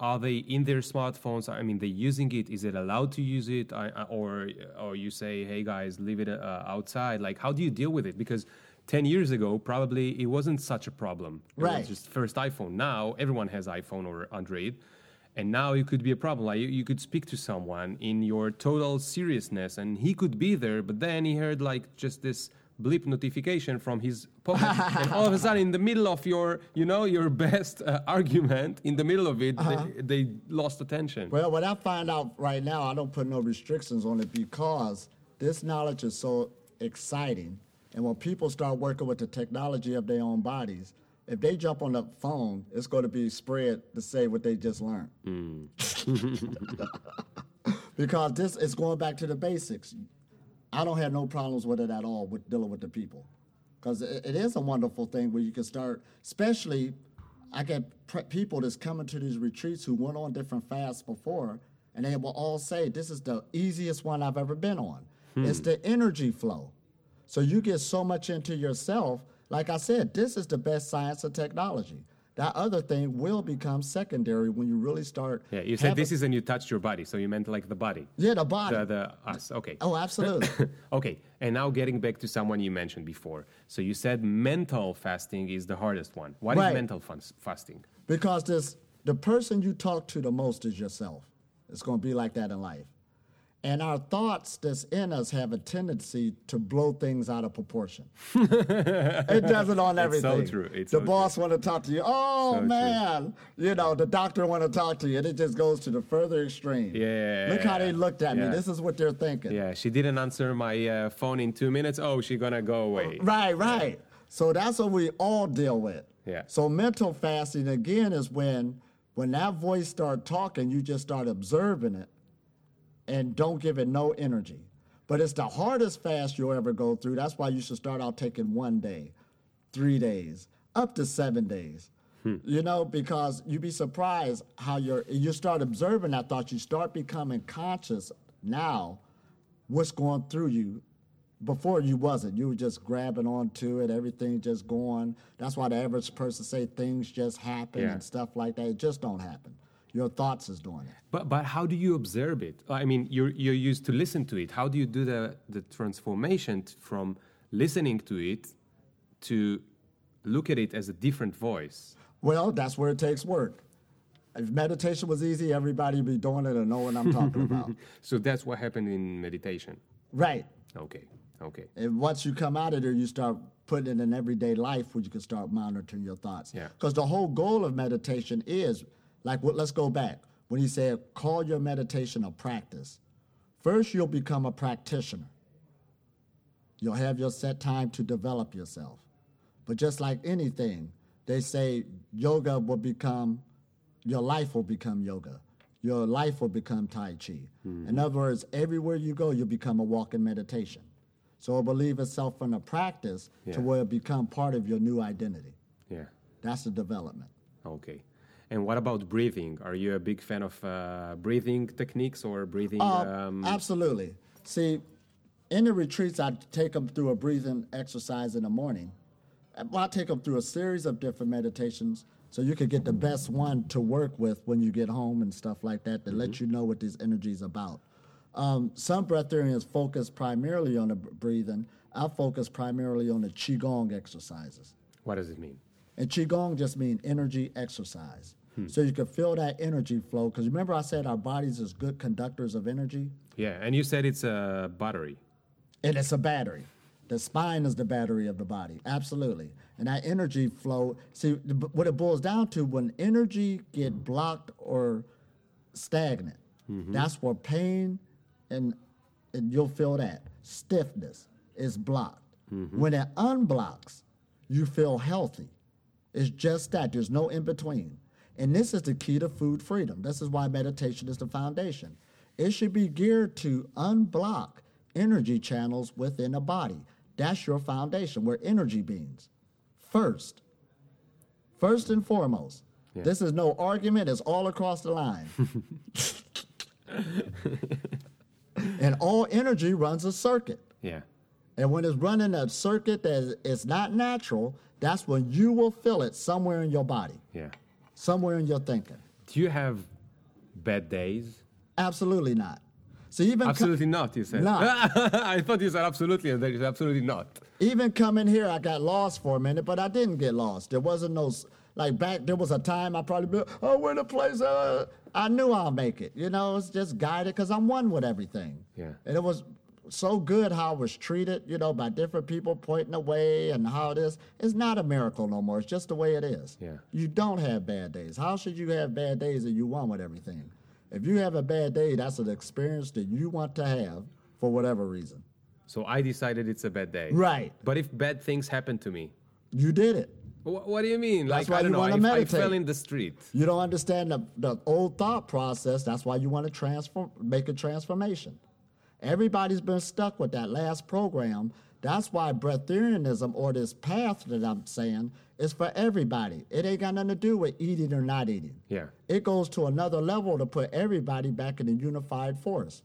Are they in their smartphones? I mean, they using it. Is it allowed to use it, I, or or you say, hey guys, leave it uh, outside? Like, how do you deal with it? Because ten years ago, probably it wasn't such a problem. It Right. was just first iPhone. Now everyone has iPhone or Android. And now it could be a problem. Like you, you could speak to someone in your total seriousness, and he could be there, but then he heard like just this bleep notification from his pocket, and all of a sudden, in the middle of your, you know, your best uh, argument, in the middle of it, they, they lost attention. Well, what I find out right now, I don't put no restrictions on it because this knowledge is so exciting. And when people start working with the technology of their own bodies, if they jump on the phone, it's going to be spread to say what they just learned. Mm. because this is going back to the basics. I don't have no problems with it at all with dealing with the people. Because it, it is a wonderful thing where you can start, especially, I get pre- people that's coming to these retreats who went on different fasts before, and they will all say, This is the easiest one I've ever been on. Hmm. It's the energy flow. So you get so much into yourself. Like I said, this is the best science and technology. That other thing will become secondary when you really start. Yeah, you said having- this is and you touched your body, so you meant like the body, Yeah, the body. the, the us. Okay. oh, absolutely. okay, and now getting back to someone you mentioned before. So you said mental fasting is the hardest one. What is Right. mental fas- fasting? Because this, the person you talk to the most is yourself. It's going to be like that in life. And our thoughts that's in us have a tendency to blow things out of proportion. it does it on It's so everything. true. It's the so boss want to talk to you. Oh So true. man, you know the doctor want to talk to you. And it just goes to the further extreme. Yeah. Look how they looked at Yeah. me. This is what they're thinking. Yeah, she didn't answer my uh, phone in two minutes. Oh, she gonna go away. Right, right. So that's what we all deal with. Yeah. So mental fasting again is when when that voice start talking, you just start observing it and don't give it no energy. But it's the hardest fast you'll ever go through. That's why you should start out taking one day, three days, up to seven days. Hmm. You know, because you'd be surprised how you're you start observing that thought, you start becoming conscious now what's going through you before you wasn't. You were just grabbing onto it, everything just going. That's why the average person say things just happen Yeah. and stuff like that. It just don't happen. Your thoughts is doing it. But but how do you observe it? I mean, you're you're used to listen to it. How do you do the the transformation from listening to it to look at it as a different voice? Well, that's where it takes work. If meditation was easy, everybody would be doing it and know what I'm talking about. So that's what happened in meditation. Right. Okay, okay, And once you come out of there, you start putting it in everyday life where you can start monitoring your thoughts. Yeah. Because the whole goal of meditation is like, what, let's go back. When he said, call your meditation a practice, first you'll become a practitioner. You'll have your set time to develop yourself. But just like anything, they say yoga will become, your life will become yoga. Your life will become Tai Chi. Hmm. In other words, everywhere you go, you'll become a walking meditation. So it'll believe itself in a practice Yeah. to where it become part of your new identity. yeah, That's the development. okay. And what about breathing? Are you a big fan of uh, breathing techniques or breathing? Uh, um, absolutely. See, in the retreats, I take them through a breathing exercise in the morning. Well, I take them through a series of different meditations so you can get the best one to work with when you get home and stuff like that to let you know what this energy is about. Um, some breatharians focus primarily on the breathing. I focus primarily on the Qigong exercises. what does it mean? And Qigong just means energy exercise. Hmm. So you can feel that energy flow. Because remember, I said our bodies is good conductors of energy? Yeah, and you said it's a battery. And it's a battery. The spine is the battery of the body, absolutely. And that energy flow. See, what it boils down to when energy get blocked or stagnant, mm-hmm. that's where pain and and you'll feel that stiffness is blocked. Mm-hmm. When it unblocks, you feel healthy. It's just that there's no in between. And this is the key to food freedom. This is why meditation is the foundation. It should be geared to unblock energy channels within a body. That's your foundation. We're energy beings. First, first and foremost, this is no argument, it's all across the line. and all energy runs a circuit. Yeah. And when it's running a circuit that is not natural, that's when you will feel it somewhere in your body, Yeah. Somewhere in your thinking. Do you have bad days? Absolutely not. So even Absolutely not, you said. No. I thought you said absolutely, and is absolutely not. even coming here, I got lost for a minute, but I didn't get lost. There wasn't no like back. There was a time I probably be, oh, where the place. Uh, I knew I'll make it. You know, it's just guided because I'm one with everything. Yeah. And it was so good how I was treated, you know, by different people pointing away and how it is. It's not a miracle no more. It's just the way it is. Yeah. You don't have bad days. How should you have bad days if you want with everything? If you have a bad day, that's an experience that you want to have for whatever reason. So I decided it's a bad day. Right. But if bad things happen to me, You did it. wh- what do you mean? That's like why I don't you know. wanna If I fell in the street. You don't understand the, the old thought process. That's why you want to transform, make a transformation. Everybody's been stuck with that last program. That's why breatharianism or this path that I'm saying is for everybody. It ain't got nothing to do with eating or not eating. Yeah. It goes to another level to put everybody back in a unified force.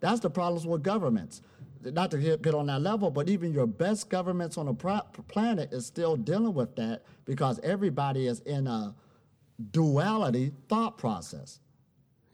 That's the problems with governments. Not to get, get on that level, but even your best governments on the pro- planet is still dealing with that because everybody is in a duality thought process.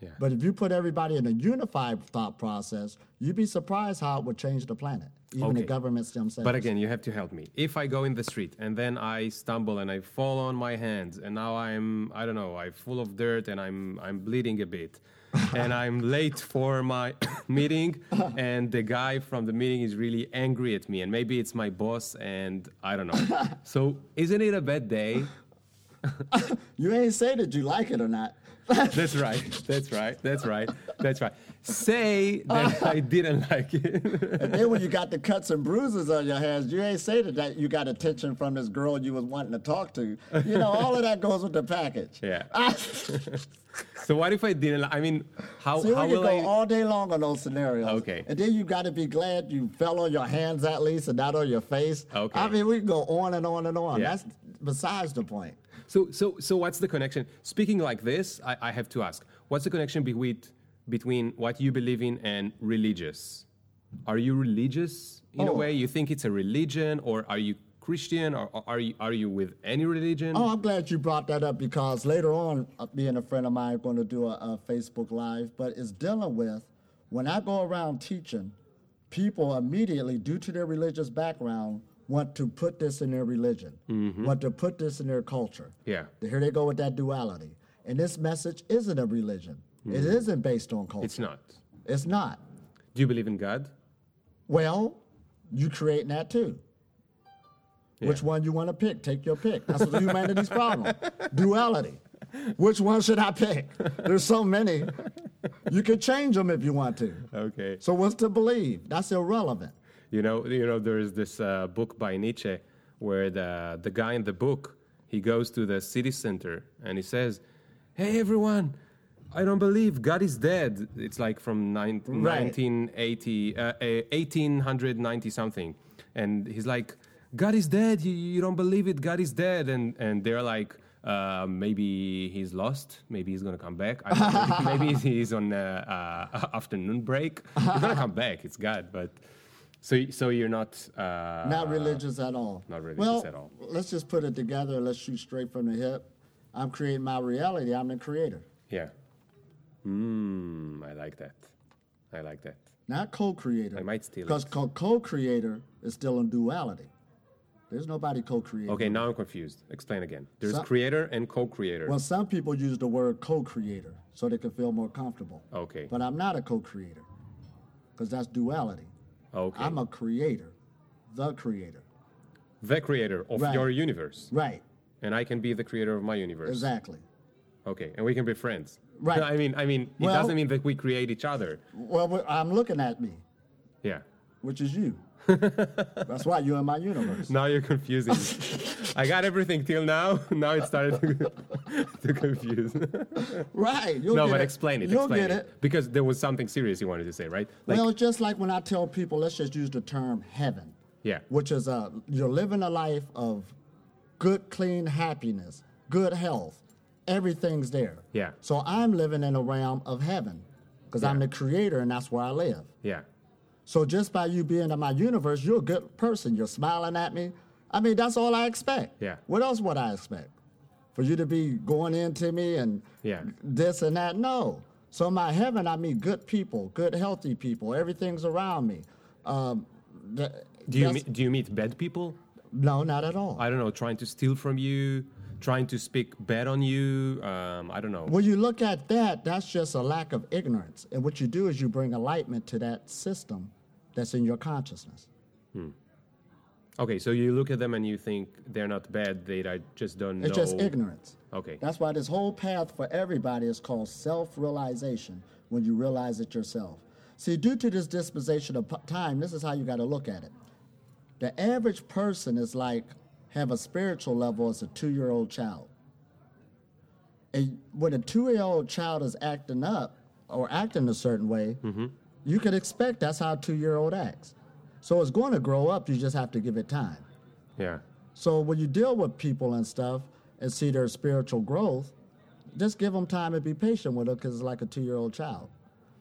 Yeah. But if you put everybody in a unified thought process, you'd be surprised how it would change the planet, even Okay. the governments themselves. But again, you have to help me. If I go in the street and then I stumble and I fall on my hands and now I'm I don't know, I'm full of dirt and I'm I'm bleeding a bit. and I'm late for my meeting and the guy from the meeting is really angry at me and maybe it's my boss and I don't know. so isn't it a bad day? you ain't say that you like it or not. That's right. That's right. That's right. That's right. Say that I didn't like it. And then when you got the cuts and bruises on your hands, you ain't say that, that you got attention from this girl you was wanting to talk to. You know, all of that goes with the package. Yeah. so what if I didn't? Li- I mean, how See, how can will go I? all day long on those scenarios. Okay. And then you got to be glad you fell on your hands at least and not on your face. Okay. I mean, we can go on and on and on. Yeah. That's besides the point. So, so, so, what's the connection? Speaking like this, I, I have to ask: What's the connection between between what you believe in and religious? Are you religious in a Oh. way? You think it's a religion, or are you Christian, or or are you are you with any religion? Oh, I'm glad you brought that up because later on, uh, me and a friend of mine are going to do a, a Facebook Live, but it's dealing with when I go around teaching, people immediately, due to their religious background, want to put this in their religion, mm-hmm. want to put this in their culture. Yeah. Here they go with that duality. And this message isn't a religion, it mm-hmm. isn't based on culture. It's not. It's not. Do you believe in God? Well, you create that too. Which Yeah. one you want to pick? Take your pick. That's what humanity's problem. Duality. Which one should I pick? There's so many. You can change them if you want to. Okay. So what's to believe? That's irrelevant. You know, you know, there is this uh, book by Nietzsche where the the guy in the book he goes to the city center and he says, "Hey, everyone, I don't believe God is dead." It's like from nine, Right. 1980, uh, uh, 1890 something, and he's like, "God is dead. You, you don't believe it? God is dead." And and they're like. Uh, maybe he's lost. Maybe he's gonna come back. I maybe he's on uh, uh, afternoon break. He's gonna come back. It's God, but so, so you're not uh, Not religious at all. not religious well, at all. Let's just put it together and let's shoot straight from the hip. I'm creating my reality. I'm the creator. Yeah. Mm, I like that. I like that. Not co-creator. I might steal Because co-creator is still in duality. There's nobody co-creating. Okay, now I'm confused. Explain again. There's So- creator and co-creator. Well, some people use the word co-creator so they can feel more comfortable. Okay. But I'm not a co-creator because that's duality. Okay. I'm a creator, the creator. the creator of Right. your universe, Right. and I can be the creator of my universe. Exactly. Okay, and we can be friends. Right. I mean, I mean, it Well- doesn't mean that we create each other. Well, I'm looking at me, Yeah. which is you. That's why you're in my universe. Now you're confusing me. I got everything till now. Now it started to, to confuse. Right. You'll no, but it. explain it. You'll explain get it. Because there was something serious you wanted to say, right? Like, well, just like when I tell people, let's just use the term heaven. yeah. which is a you're living a life of good, clean happiness, good health. Everything's there. Yeah. So I'm living in a realm of heaven because I'm the creator and that's where I live. Yeah. So just by you being in my universe, you're a good person. You're smiling at me. I mean, that's all I expect. Yeah. What else would I expect? For you to be going into me and Yeah. this and that? No. So in my heaven, I meet good people, good, healthy people. Everything's around me. Um, th- Do you meet, do you meet bad people? No, not at all. I don't know, trying to steal from you, trying to speak bad on you. Um, I don't know. When you look at that, that's just a lack of ignorance. And what you do is you bring enlightenment to that system that's in your consciousness. Okay, so you look at them and you think they're not bad. They I just don't know. It's just ignorance. Okay. That's why this whole path for everybody is called self realization when you realize it yourself. See, due to this disposition of time, this is how you got to look at it. The average person is like have a spiritual level as a two year old child. And when a two year old child is acting up or acting a certain way, mm-hmm. you could expect that's how a two year old acts. So it's going to grow up, you just have to give it time. Yeah. So when you deal with people and stuff and see their spiritual growth, just give them time and be patient with them because it's like a two-year-old child.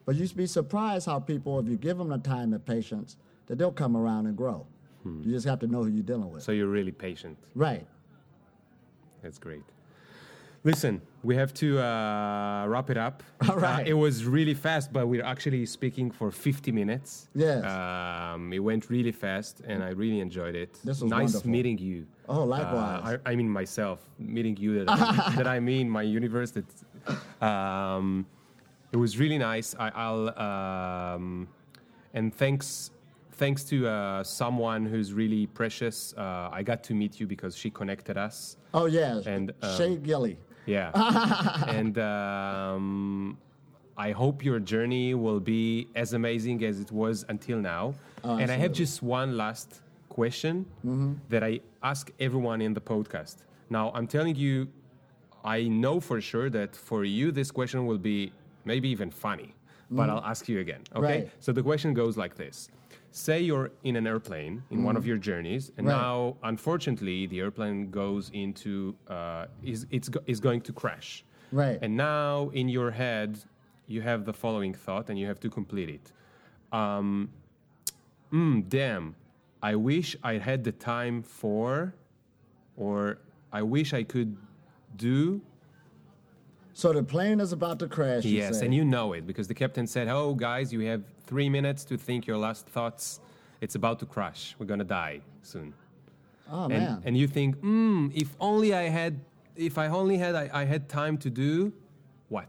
But you'd be surprised how people, if you give them the time and patience, that they'll come around and grow. You just have to know who you're dealing with. So you're really patient. right. That's great. Listen, we have to uh, wrap it up. All right. Uh, it was really fast, but we're actually speaking for 50 minutes. Yes. Um, it went really fast, and I really enjoyed it. This was nice wonderful. meeting you. Oh, likewise. Uh, I, I mean myself, meeting you that, I, that I mean my universe. That um, it was really nice. I, I'll um, and thanks thanks to uh, someone who's really precious. Uh, I got to meet you because she connected us. Oh yeah, And, um, Shay Gilly. Yeah. and um, I hope your journey will be as amazing as it was until now. Oh, and I have just one last question Mm-hmm. that I ask everyone in the podcast. Now, I'm telling you, I know for sure that for you, this question will be maybe even funny, but I'll ask you again. Okay. Mm-hmm. Right. So the question goes like this. Say you're in an airplane in one of your journeys, and. Right. now, unfortunately, the airplane goes into uh, is it's go- is going to crash. Right. And now, in your head, you have the following thought, and you have to complete it. Um, mm, damn, I wish I had the time for, or I wish I could do. So the plane is about to crash. you Yes, and you know it because the captain said, "Oh, guys, you have three minutes to think your last thoughts. It's about to crash. We're gonna die soon." Oh and, man. and you think, mm, if only I had, if I only had, I, I had time to do what?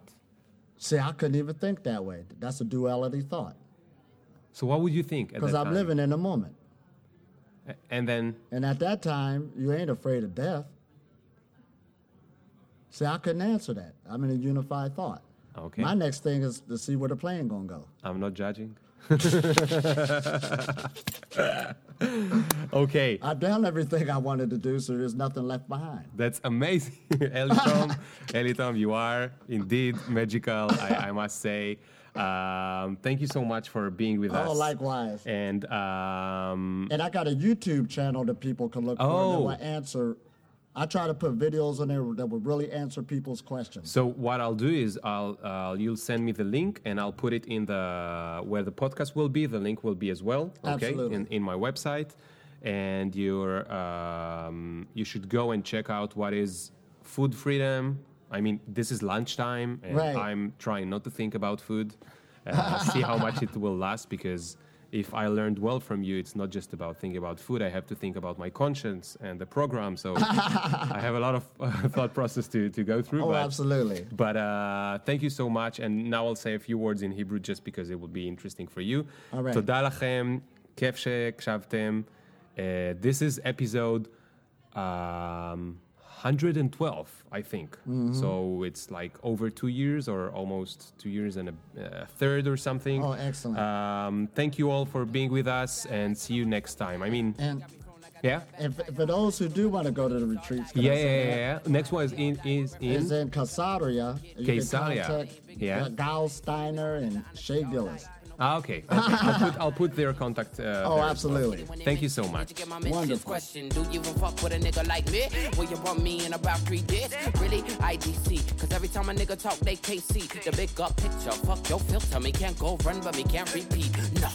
See, I couldn't even think that way. That's a duality thought. So what would you think Because I'm time? living in the moment. A- And then, And at that time, you ain't afraid of death. See, I couldn't answer that. I'm in a unified thought. Okay, My next thing is to see where the plane gonna go. I'm not judging. okay, I've done everything I wanted to do, so there's nothing left behind. that's amazing, Elitom. Elitom, you are indeed magical. I, I must say. Um, thank you so much for being with us. Oh, likewise. And um, And I got a YouTube channel that people can look for Oh. that will answer. I try to put videos on there that will really answer people's questions. So what I'll do is I'll uh, you'll send me the link and I'll put it in the where the podcast will be. The link will be as well. Okay, Absolutely. in, in my website, and you're um, you should go and check out what is food freedom. I mean, this is lunchtime, and Right. I'm trying not to think about food. Uh, see how much it will last because If I learned well from you, it's not just about thinking about food. I have to think about my conscience and the program. So I have a lot of uh, thought process to, to go through. Oh, but absolutely. but uh, thank you so much. And now I'll say a few words in Hebrew just because it will be interesting for you. All right. תודה לכם, כיף שהקשבתם. Uh, this is episode um, 112, I think. Mm-hmm. So it's like over two years or almost two years and a, a third or something. Oh, excellent. Um, thank you all for being with us and see you next time. I mean, And yeah? if, for those who do want to go to the retreats, Yeah, yeah, yeah, yeah. Next one is in. Is in Is in Caesarea. You can Yeah. Gal Steiner and Shay Gillis. Ah, okay. okay. I'll, put, I'll put their contact. Uh, Oh, there as well. absolutely. Thank you so much. Get my mentions Wonderful. question. Do you even fuck with a nigga like me? Will you want me in about three days? Really? IDC. Cause every time a nigga talk, they can't see the big up picture. Fuck your filter. Me can't go run, but me can't repeat. Nah.